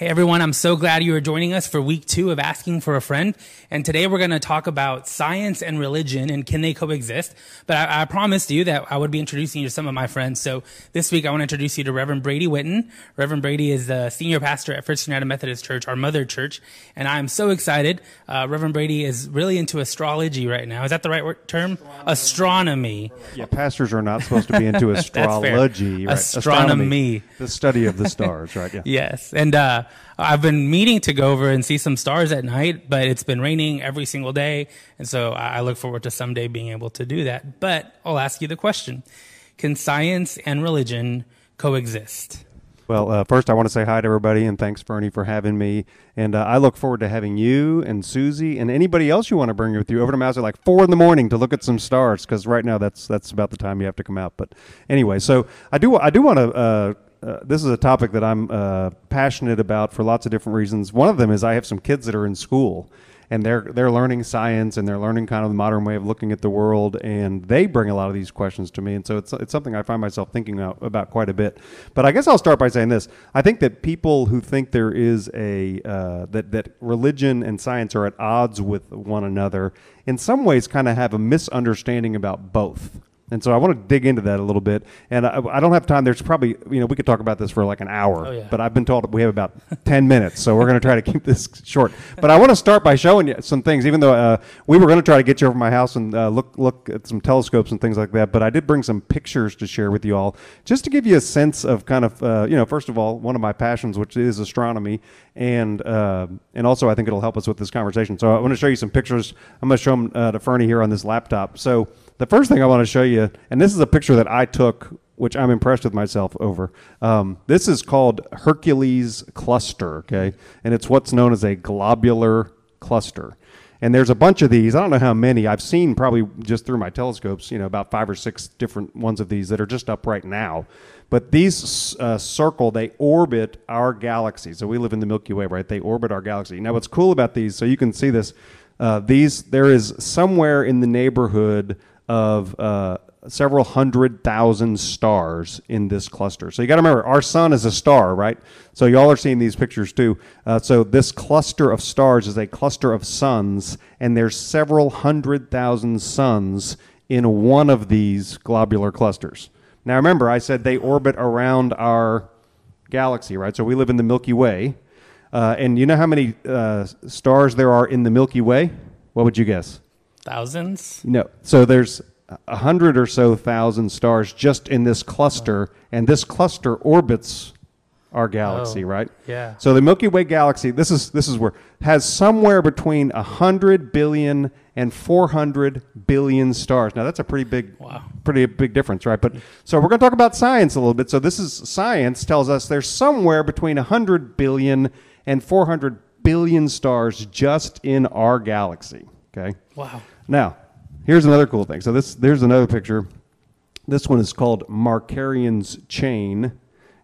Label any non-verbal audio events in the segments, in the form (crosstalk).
Hey everyone, I'm so glad you are joining us for week two of Asking for a Friend. And today we're going to talk about science and religion and can they coexist? But I, I, promised you that I would be introducing you to some of my friends. So this week I want to introduce you to Reverend Brady Witten. Reverend Brady is the senior pastor at First United Methodist Church, our mother church. And I'm so excited. Uh, Reverend Brady is really into astrology right now. Is that the right word, term? Astronomy. Yeah, pastors are not supposed to be into (laughs) astrology. right? Astronomy. Astronomy. The study of the stars, right? Yeah. (laughs) yes. And, uh, I've been meaning to go over and see some stars at night, but it's been raining every single day. And so I look forward to someday being able to do that. But I'll ask you the question Can science and religion coexist? Well, uh, first, I want to say hi to everybody, and thanks, Fernie, for having me. And uh, I look forward to having you and Susie and anybody else you want to bring with you over to Mouse at like four in the morning to look at some stars, because right now that's that's about the time you have to come out. But anyway, so I do I do want to uh, uh, this is a topic that I'm uh, passionate about for lots of different reasons. One of them is I have some kids that are in school, and they're they're learning science and they're learning kind of the modern way of looking at the world, and they bring a lot of these questions to me, and so it's it's something I find myself thinking about quite a bit. But I guess I'll start by saying this: I think that people who think there is a uh, that that religion and science are at odds with one another, in some ways, kind of have a misunderstanding about both. And so I want to dig into that a little bit. And I, I, don't have time. There's probably, you know, we could talk about this for like an hour, oh, yeah. but I've been told we have about (laughs) 10 minutes. So we're going to try to keep this short. But I want to start by showing you some things, even though uh, we were going to try to get you over my house and uh, look, look at some telescopes and things like that. But I did bring some pictures to share with you all just to give you a sense of kind of, uh, you know, first of all, one of my passions, which is astronomy. And, uh, and also I think it'll help us with this conversation. So I want to show you some pictures. I'm going to show them uh, to Fernie here on this laptop. So the first thing I want to show you, and this is a picture that I took, which I'm impressed with myself over. Um, this is called Hercules cluster, okay, and it's what's known as a globular cluster. And there's a bunch of these. I don't know how many. I've seen probably just through my telescopes, you know, about five or six different ones of these that are just up right now. But these uh, circle, they orbit our galaxy. So we live in the Milky Way, right? They orbit our galaxy. Now, what's cool about these, so you can see this, uh, these, there is somewhere in the neighborhood of uh, several hundred thousand stars in this cluster. So you got to remember, our sun is a star, right? So y'all are seeing these pictures too. Uh, so this cluster of stars is a cluster of suns, and there's several hundred thousand suns in one of these globular clusters. Now remember, I said they orbit around our galaxy, right? So we live in the Milky Way. Uh, and you know how many uh, stars there are in the Milky Way? What would you guess? Thousands? No. So there's a hundred or so thousand stars just in this cluster, and this cluster orbits our galaxy, oh, right? Yeah. So the Milky Way galaxy, this is this is where has somewhere between hundred billion and four hundred billion stars. Now that's a pretty big, wow. pretty big difference, right? But so we're going to talk about science a little bit. So this is science tells us there's somewhere between hundred billion and four hundred billion stars just in our galaxy. Okay. Wow. Now, here's another cool thing. So this there's another picture. This one is called Markarian's chain.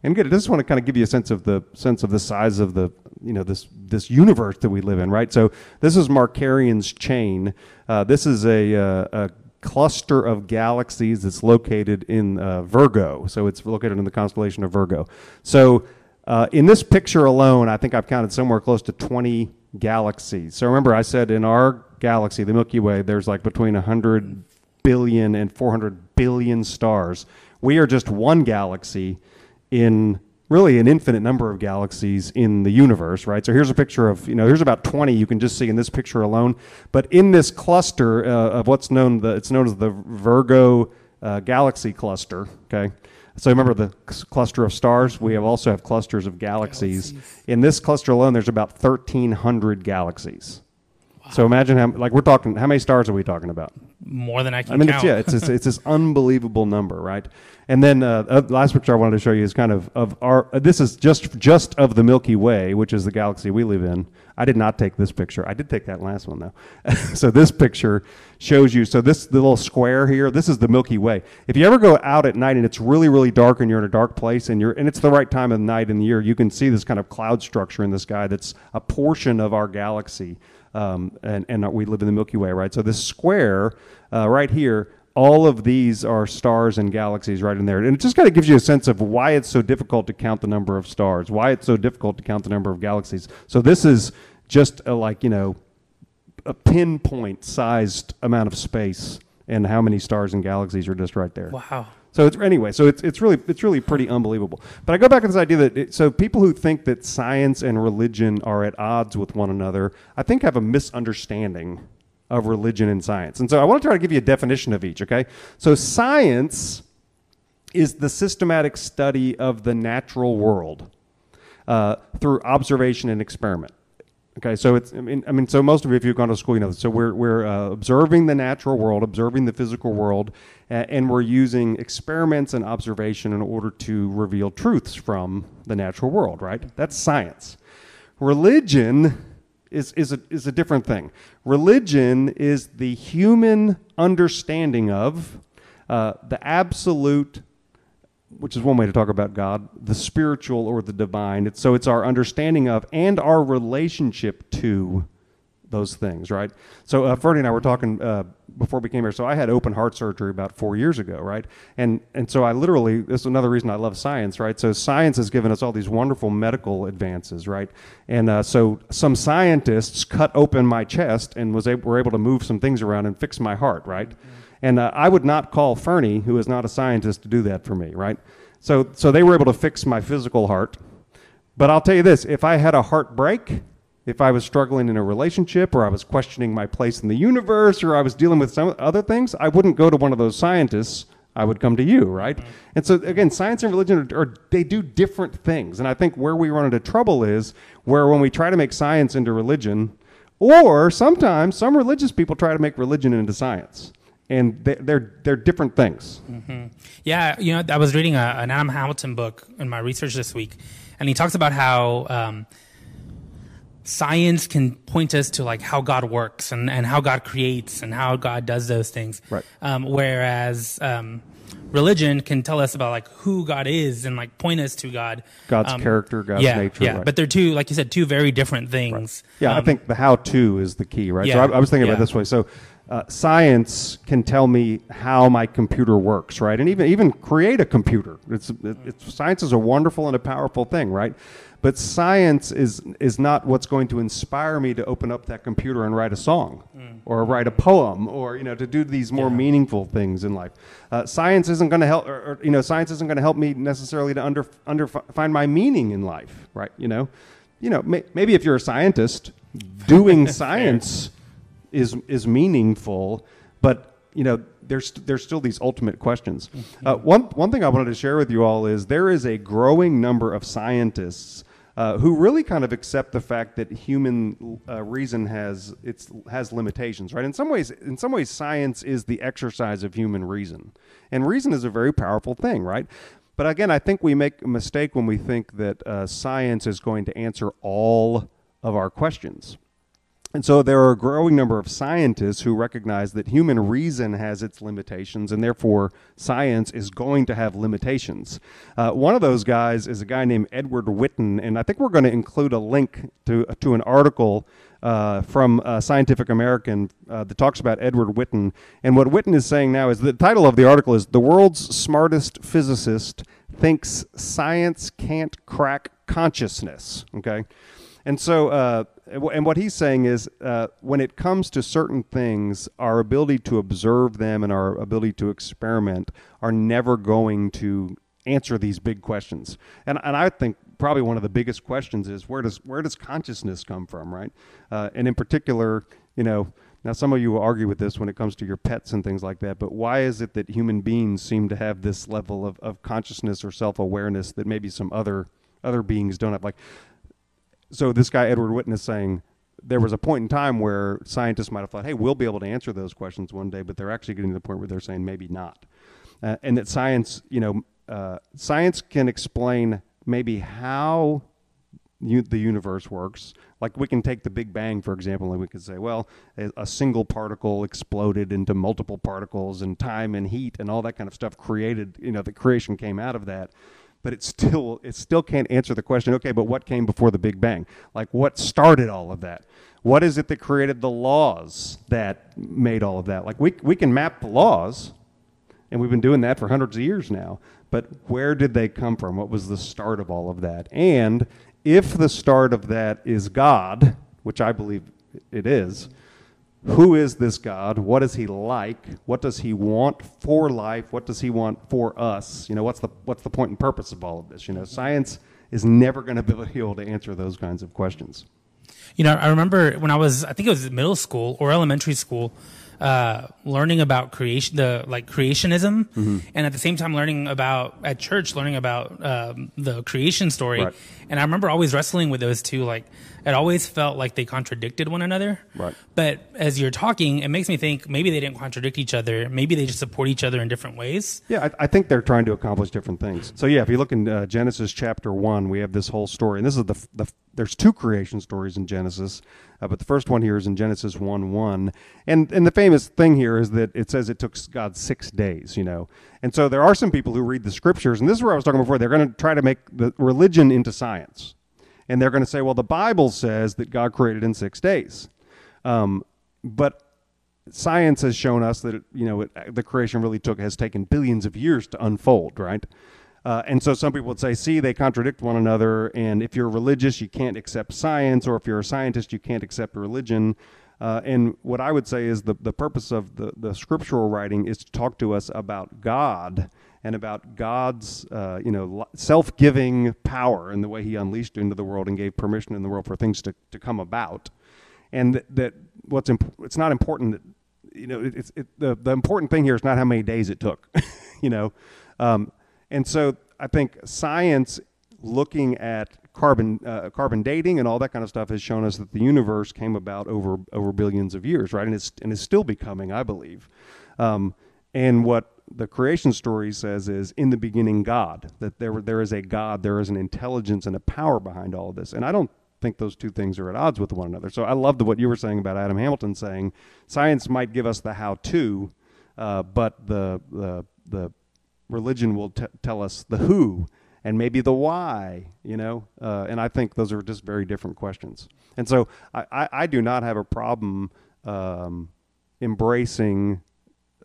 And again, I just want to kind of give you a sense of the sense of the size of the you know this this universe that we live in, right? So this is Markarian's chain. Uh, this is a, uh, a cluster of galaxies that's located in uh, Virgo. So it's located in the constellation of Virgo. So uh, in this picture alone, I think I've counted somewhere close to 20 galaxies. So remember, I said in our galaxy, the Milky Way, there's like between 100 billion and 400 billion stars. We are just one galaxy in really an infinite number of galaxies in the universe, right? So here's a picture of, you know, here's about 20 you can just see in this picture alone. But in this cluster uh, of what's known, the, it's known as the Virgo uh, galaxy cluster, okay? So remember the cluster of stars? We have also have clusters of galaxies. galaxies. In this cluster alone, there's about 1,300 galaxies. So imagine how like we're talking. How many stars are we talking about? More than I can. I mean, count. it's yeah, it's, it's, it's this unbelievable number, right? And then uh, uh, last picture I wanted to show you is kind of of our. Uh, this is just just of the Milky Way, which is the galaxy we live in. I did not take this picture. I did take that last one though. (laughs) so this picture shows you. So this the little square here. This is the Milky Way. If you ever go out at night and it's really really dark and you're in a dark place and you're and it's the right time of the night in the year, you can see this kind of cloud structure in the sky. That's a portion of our galaxy um, and, and we live in the Milky Way, right? So this square uh, right here, all of these are stars and galaxies right in there. And it just kind of gives you a sense of why it's so difficult to count the number of stars, why it's so difficult to count the number of galaxies. So this is just a, like, you know, a pinpoint sized amount of space and how many stars and galaxies are just right there. Wow. So it's anyway. So it's it's really it's really pretty unbelievable. But I go back to this idea that it, so people who think that science and religion are at odds with one another, I think have a misunderstanding of religion and science. And so I want to try to give you a definition of each. Okay. So science is the systematic study of the natural world uh, through observation and experiment. Okay, so it's I mean, I mean, so most of you, if you've gone to school, you know. So we're we're uh, observing the natural world, observing the physical world, uh, and we're using experiments and observation in order to reveal truths from the natural world. Right? That's science. Religion is is a is a different thing. Religion is the human understanding of uh, the absolute which is one way to talk about God, the spiritual or the divine. It's, so it's our understanding of and our relationship to those things, right? So uh, and I were talking uh, before we came here. So I had open heart surgery about four years ago, right? And and so I literally this is another reason I love science, right? So science has given us all these wonderful medical advances, right? And uh, so some scientists cut open my chest and was able, were able to move some things around and fix my heart, right? Mm-hmm. And uh, I would not call Fernie, who is not a scientist, to do that for me, right? So, so they were able to fix my physical heart. But I'll tell you this if I had a heartbreak, if I was struggling in a relationship, or I was questioning my place in the universe, or I was dealing with some other things, I wouldn't go to one of those scientists. I would come to you, right? And so again, science and religion are, are, they do different things. And I think where we run into trouble is where when we try to make science into religion, or sometimes some religious people try to make religion into science and they, are they're different things. Mm-hmm. Yeah, you know, I was reading a, an Adam Hamilton book in my research this week, and he talks about how um, science can point us to like how God works and, and how God creates and how God does those things. Right. Um, whereas um, religion can tell us about like who God is and like point us to God. God's um, character, God's yeah, nature. Yeah, right. but they're two, like you said, two very different things. Right. Yeah, I um, think the how to is the key, right? Yeah, so I, I was thinking yeah. about it this way. So uh, science can tell me how my computer works, right? And even even create a computer. It's, it's science is a wonderful and a powerful thing, right? But science is is not what's going to inspire me to open up that computer and write a song, mm. or write a poem, or you know to do these more yeah. meaningful things in life. Uh, science isn't going to help, or, or, you know, science isn't going to help me necessarily to under under find my meaning in life, right? You know, you know, may, maybe if you're a scientist, doing (laughs) science is is meaningful, but you know there's there's still these ultimate questions. Mm-hmm. Uh, one one thing I wanted to share with you all is there is a growing number of scientists uh, who really kind of accept the fact that human uh, reason has its has limitations, right? In some ways, in some ways, science is the exercise of human reason, and reason is a very powerful thing, right? But again, I think we make a mistake when we think that uh, science is going to answer all of our questions. And so there are a growing number of scientists who recognize that human reason has its limitations, and therefore science is going to have limitations. Uh, one of those guys is a guy named Edward Witten, and I think we're going to include a link to, to an article uh, from uh, Scientific American uh, that talks about Edward Witten. And what Witten is saying now is the title of the article is The World's Smartest Physicist Thinks Science Can't Crack Consciousness. Okay? And so, uh, and what he's saying is, uh, when it comes to certain things, our ability to observe them and our ability to experiment are never going to answer these big questions. And and I think probably one of the biggest questions is where does where does consciousness come from, right? Uh, and in particular, you know. Now, some of you will argue with this when it comes to your pets and things like that, but why is it that human beings seem to have this level of, of consciousness or self awareness that maybe some other other beings don't have? Like, so this guy Edward Witten is saying there was a point in time where scientists might have thought, "Hey, we'll be able to answer those questions one day," but they're actually getting to the point where they're saying maybe not, uh, and that science, you know, uh, science can explain maybe how the universe works. Like we can take the Big Bang, for example, and we can say, well, a, a, single particle exploded into multiple particles, and time and heat and all that kind of stuff created. You know, the creation came out of that but it still it still can't answer the question okay but what came before the big bang like what started all of that what is it that created the laws that made all of that like we, we can map the laws and we've been doing that for hundreds of years now. But where did they come from? What was the start of all of that? And if the start of that is God, which I believe it is, who is this God? What is he like? What does he want for life? What does he want for us? You know, what's the what's the point and purpose of all of this? You know, science is never going to be (laughs) able to answer those kinds of questions. You know, I remember when I was, I think it was middle school or elementary school, uh, learning about creation, the like creationism, mm-hmm. and at the same time learning about at church, learning about um, the creation story. Right. And I remember always wrestling with those two. Like it always felt like they contradicted one another. Right. But as you're talking, it makes me think maybe they didn't contradict each other. Maybe they just support each other in different ways. Yeah, I, I think they're trying to accomplish different things. So yeah, if you look in uh, Genesis chapter one, we have this whole story, and this is the the there's two creation stories in Genesis. Uh, but the first one here is in Genesis 1 1. And, and the famous thing here is that it says it took God six days, you know. And so there are some people who read the scriptures, and this is where I was talking before, they're going to try to make the religion into science. And they're going to say, well, the Bible says that God created in six days. Um, but science has shown us that, you know, it, the creation really took, has taken billions of years to unfold, right? Uh, and so some people would say, see, they contradict one another. And if you're religious, you can't accept science, or if you're a scientist, you can't accept religion. Uh, and what I would say is the, the purpose of the, the scriptural writing is to talk to us about God and about God's uh, you know self-giving power and the way He unleashed into the world and gave permission in the world for things to, to come about. And that, that what's imp- it's not important that you know it's it, the the important thing here is not how many days it took, (laughs) you know. Um, and so I think science looking at carbon uh, carbon dating and all that kind of stuff has shown us that the universe came about over over billions of years, right? And it's and is still becoming, I believe. Um, and what the creation story says is in the beginning God that there there is a God, there is an intelligence and a power behind all of this. And I don't think those two things are at odds with one another. So I love what you were saying about Adam Hamilton saying science might give us the how to, uh, but the the the religion will t- tell us the who and maybe the why, you know? Uh, and I think those are just very different questions. And so I, I, I do not have a problem um, embracing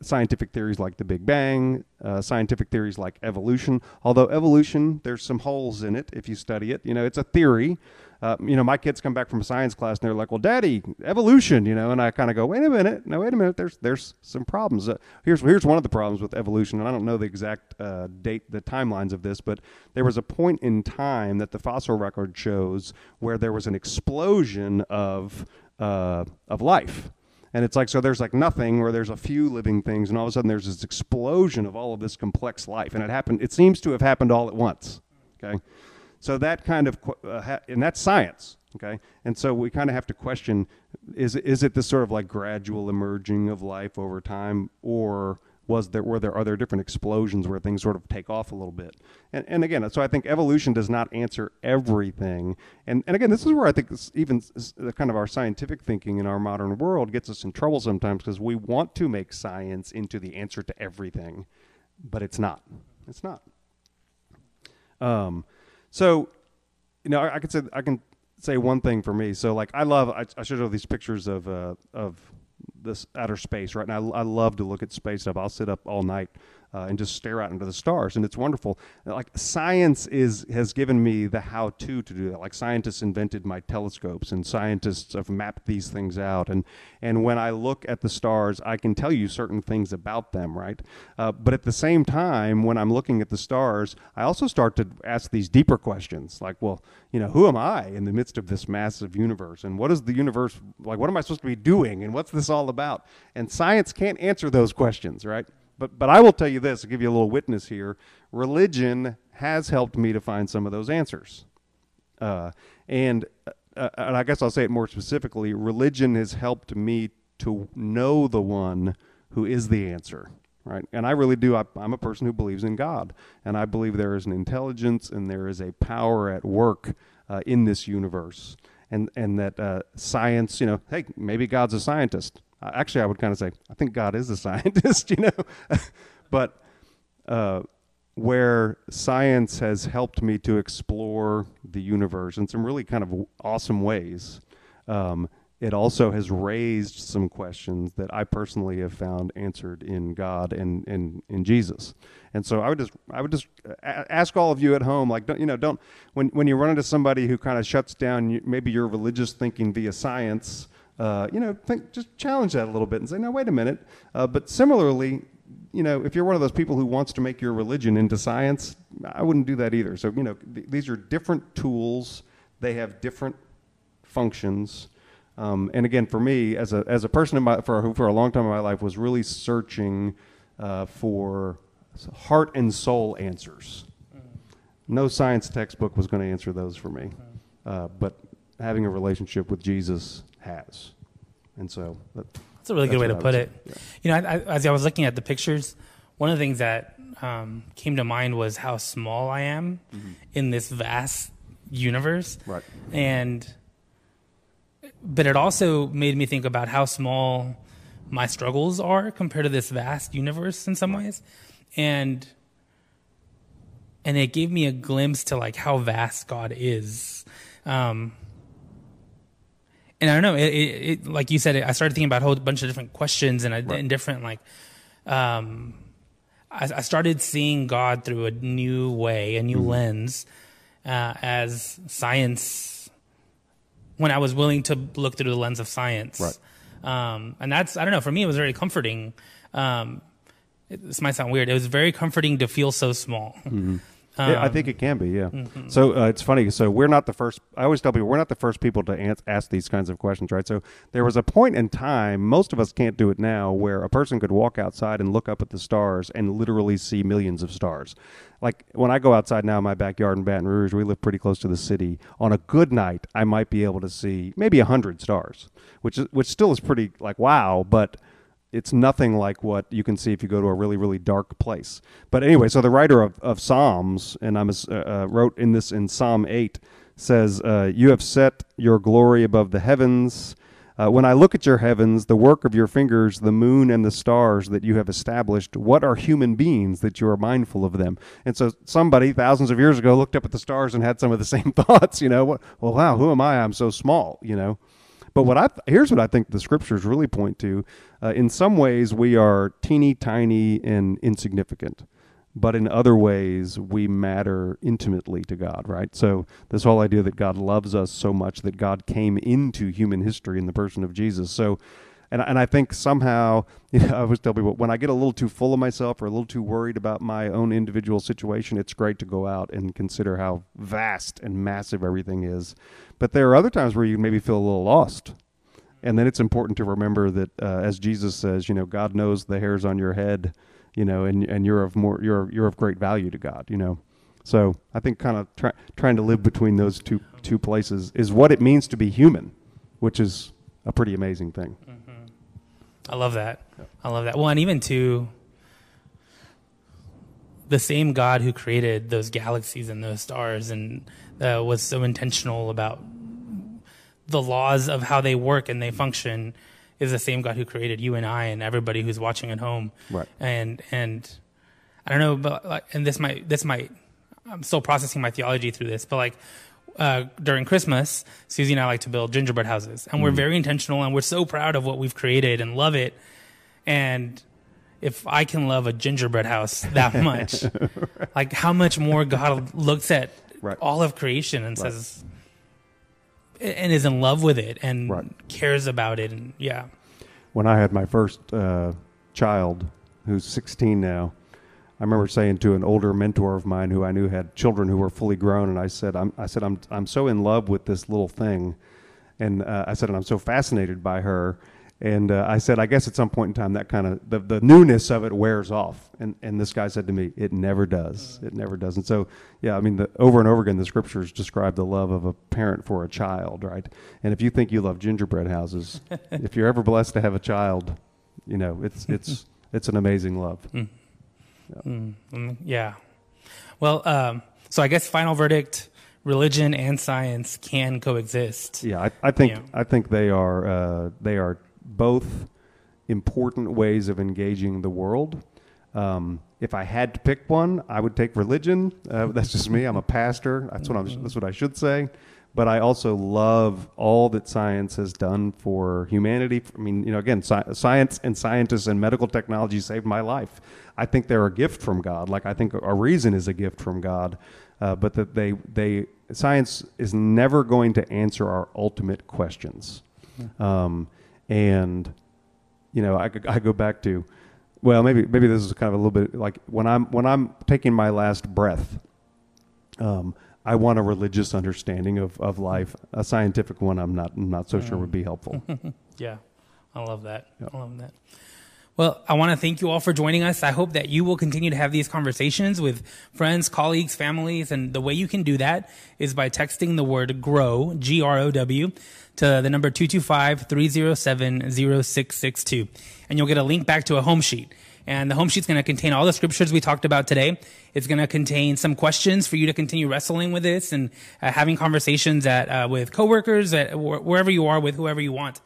scientific theories like the Big Bang, uh, scientific theories like evolution. Although evolution, there's some holes in it if you study it. You know, it's a theory, uh, you know, my kids come back from a science class and they're like, "Well, Daddy, evolution," you know, and I kind of go, "Wait a minute, no, wait a minute. There's there's some problems. Uh, here's here's one of the problems with evolution, and I don't know the exact uh, date, the timelines of this, but there was a point in time that the fossil record shows where there was an explosion of uh, of life." And it's like, so there's like nothing where there's a few living things, and all of a sudden there's this explosion of all of this complex life. And it happened, it seems to have happened all at once. Okay. So that kind of, uh, ha- and that's science, okay? And so we kind of have to question, is, is it this sort of like gradual emerging of life over time, or was there, were there, are there different explosions where things sort of take off a little bit? And, and again, so I think evolution does not answer everything. And, and again, this is where I think even kind of our scientific thinking in our modern world gets us in trouble sometimes because we want to make science into the answer to everything, but it's not. It's not. Um, so, you know, I, I can say I can say one thing for me. So, like, I love. I, I showed you these pictures of uh, of this outer space right now. I, I love to look at space stuff. I'll sit up all night uh, and just stare out into the stars, and it's wonderful. Like science is has given me the how-to to do that. Like scientists invented my telescopes, and scientists have mapped these things out. And and when I look at the stars, I can tell you certain things about them, right? Uh, but at the same time, when I'm looking at the stars, I also start to ask these deeper questions, like, well, you know, who am I in the midst of this massive universe, and what is the universe like? What am I supposed to be doing, and what's this all about? And science can't answer those questions, right? But, but I will tell you this, to give you a little witness here religion has helped me to find some of those answers. Uh, and, uh, and I guess I'll say it more specifically religion has helped me to know the one who is the answer right? And i really do I, am a person who believes in god and i believe there is an intelligence and there is a power at work uh, in this universe. And and that uh, science you know hey maybe god's a scientist uh, actually, I would kind of say, I think God is a (laughs) scientist, you know. (laughs) but uh, where science has helped me to explore the universe in some really kind of awesome ways um, it also has raised some questions that I personally have found answered in God and in in Jesus. And so I would just I would just ask all of you at home, like don't you know don't when when you run into somebody who kind of shuts down maybe your religious thinking via science. Uh, you know, think just challenge that a little bit and say, no, wait a minute. Uh, but similarly, you know, if you're one of those people who wants to make your religion into science, I wouldn't do that either. So, you know, th- these are different tools. They have different functions. Um, and again, for me, as a as a person in my, for who for a long time in my life was really searching uh, for heart and soul answers. No science textbook was going to answer those for me, uh, but having a relationship with Jesus has. And so that, That's a really good way to put it. say, You know, I, I, as I was looking at the pictures, one of the things that um, came to mind was how small I am in this vast universe. Right. And, but it also made me think about how small my struggles are compared to this vast universe in some ways. And, and it gave me a glimpse to like how vast God is. Um, and I don't know, it, it, it like you said, I started thinking about a whole bunch of different questions and, I, Right. and different like, um, I, I started seeing God through a new way, a new Mm-hmm. lens, uh, as science. When I was willing to look through the lens of science, Right. Um, and that's I don't know. For me, it was very comforting. Um, it, this might sound weird. It was very comforting to feel so small. Yeah, I Um, think it can be. Yeah. mm-hmm. So uh, it's funny. So we're not the first. I always tell people we're not the first people to ans- ask these kinds of questions, right? So there was a point in time. Most of us can't do it now, where a person could walk outside and look up at the stars and literally see millions of stars. Like when I go outside now in my backyard in Baton Rouge, we live pretty close to the city. On a good night, I might be able to see maybe a hundred stars, which is which still is pretty like wow, but it's nothing like what you can see if you go to a really really dark place. But anyway so the writer of, of psalms and i uh, uh, wrote in this in psalm 8 says uh, you have set your glory above the heavens. Uh, when i look at your heavens the work of your fingers the moon and the stars that you have established what are human beings that you are mindful of them? And so somebody thousands of years ago looked up at the stars and had some of the (laughs) same thoughts you know well wow who am i? I'm so small you know but what I th- here's what I think the scriptures really point to. Uh, in some ways, we are teeny tiny and insignificant, but in other ways, we matter intimately to God. Right. So this whole idea that God loves us so much that God came into human history in the person of Jesus. So. And, and I think somehow, (laughs) you know, I always tell people when I get a little too full of myself or a little too worried about my own individual situation, it's great to go out and consider how vast and massive everything is. But there are other times where you maybe feel a little lost. And then it's important to remember that, uh, as Jesus says, you know, God knows the hairs on your head, you know, and, and you're of more, you're, you're of great value to God, you know. So I think kind of try, trying to live between those two, two places is what it means to be human, which is a pretty amazing thing. I love that. I love that. Well, and even to the same God who created those galaxies and those stars and uh, was so intentional about the laws of how they work and they function is the same God who created you and I and everybody who's watching at home. Right. And and I don't know, but like, and this might this might I'm still processing my theology through this, but like uh, during Christmas, Susie and I like to build gingerbread houses, and we're very intentional, and we're so proud of what we've created and love it. And if I can love a gingerbread house that (laughs) much, like how much more God looks at Right. all of creation and says, and is in love with it and Right. cares about it, and yeah, when I had my first uh, child, who's 16 now, I remember saying to an older mentor of mine who I knew had children who were fully grown, and I said, "I'm, I said, I'm, I'm so in love with this little thing," and uh, I said, "and I'm so fascinated by her." And uh, I said, I guess at some point in time, that kind of the, the newness of it wears off. And and this guy said to me, it never does. It never does. And so, yeah, I mean, the, over and over again, the scriptures describe the love of a parent for a child, right? And if you think you love gingerbread houses, (laughs) if you're ever blessed to have a child, you know, it's it's (laughs) it's an amazing love. Mm, yeah. Well, um, so I guess final verdict: religion and science can coexist. Yeah, I, I think. I think they are uh, they are both important ways of engaging the world. Um, if I had to pick one, I would take religion. Uh, that's just me. I'm a pastor. That's what I'm. That's what I should say. But I also love all that science has done for humanity. I mean, you know, again, sci- science and scientists and medical technology saved my life. I think they're a gift from God. Like I think a reason is a gift from God, uh, but that they they science is never going to answer our ultimate questions. Um, and you know, I, I go back to, well, maybe maybe this is kind of a little bit like when I'm when I'm taking my last breath. Um, I want a religious understanding of, of mm-hmm. life. A scientific one, I'm not I'm not so sure would be mm. helpful. (laughs) Yeah, I love that. I love that. Well, I want to thank you all for joining us. I hope that you will continue to have these conversations with friends, colleagues, families. And the way you can do that is by texting the word GROW, G R O W, to the number 225 307 0662. And you'll get a link back to a home sheet. And the home sheet's going to contain all the scriptures we talked about today. It's going to contain some questions for you to continue wrestling with this and uh, having conversations at, uh, with coworkers, at wh- wherever you are, with whoever you want.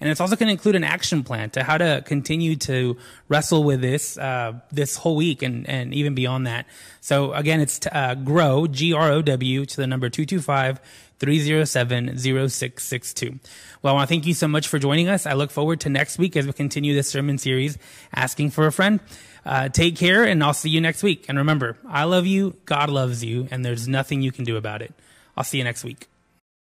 And it's also going to include an action plan to how to continue to wrestle with this, uh, this whole week and, and even beyond that. So again, it's, t- uh, GROW, G-R-O-W to the number 225 307 0662. Well, I want to thank you so much for joining us. I look forward to next week as we continue this sermon series, Asking for a Friend. Uh, take care and I'll see you next week. And remember, I love you, God loves you, and there's nothing you can do about it. I'll see you next week.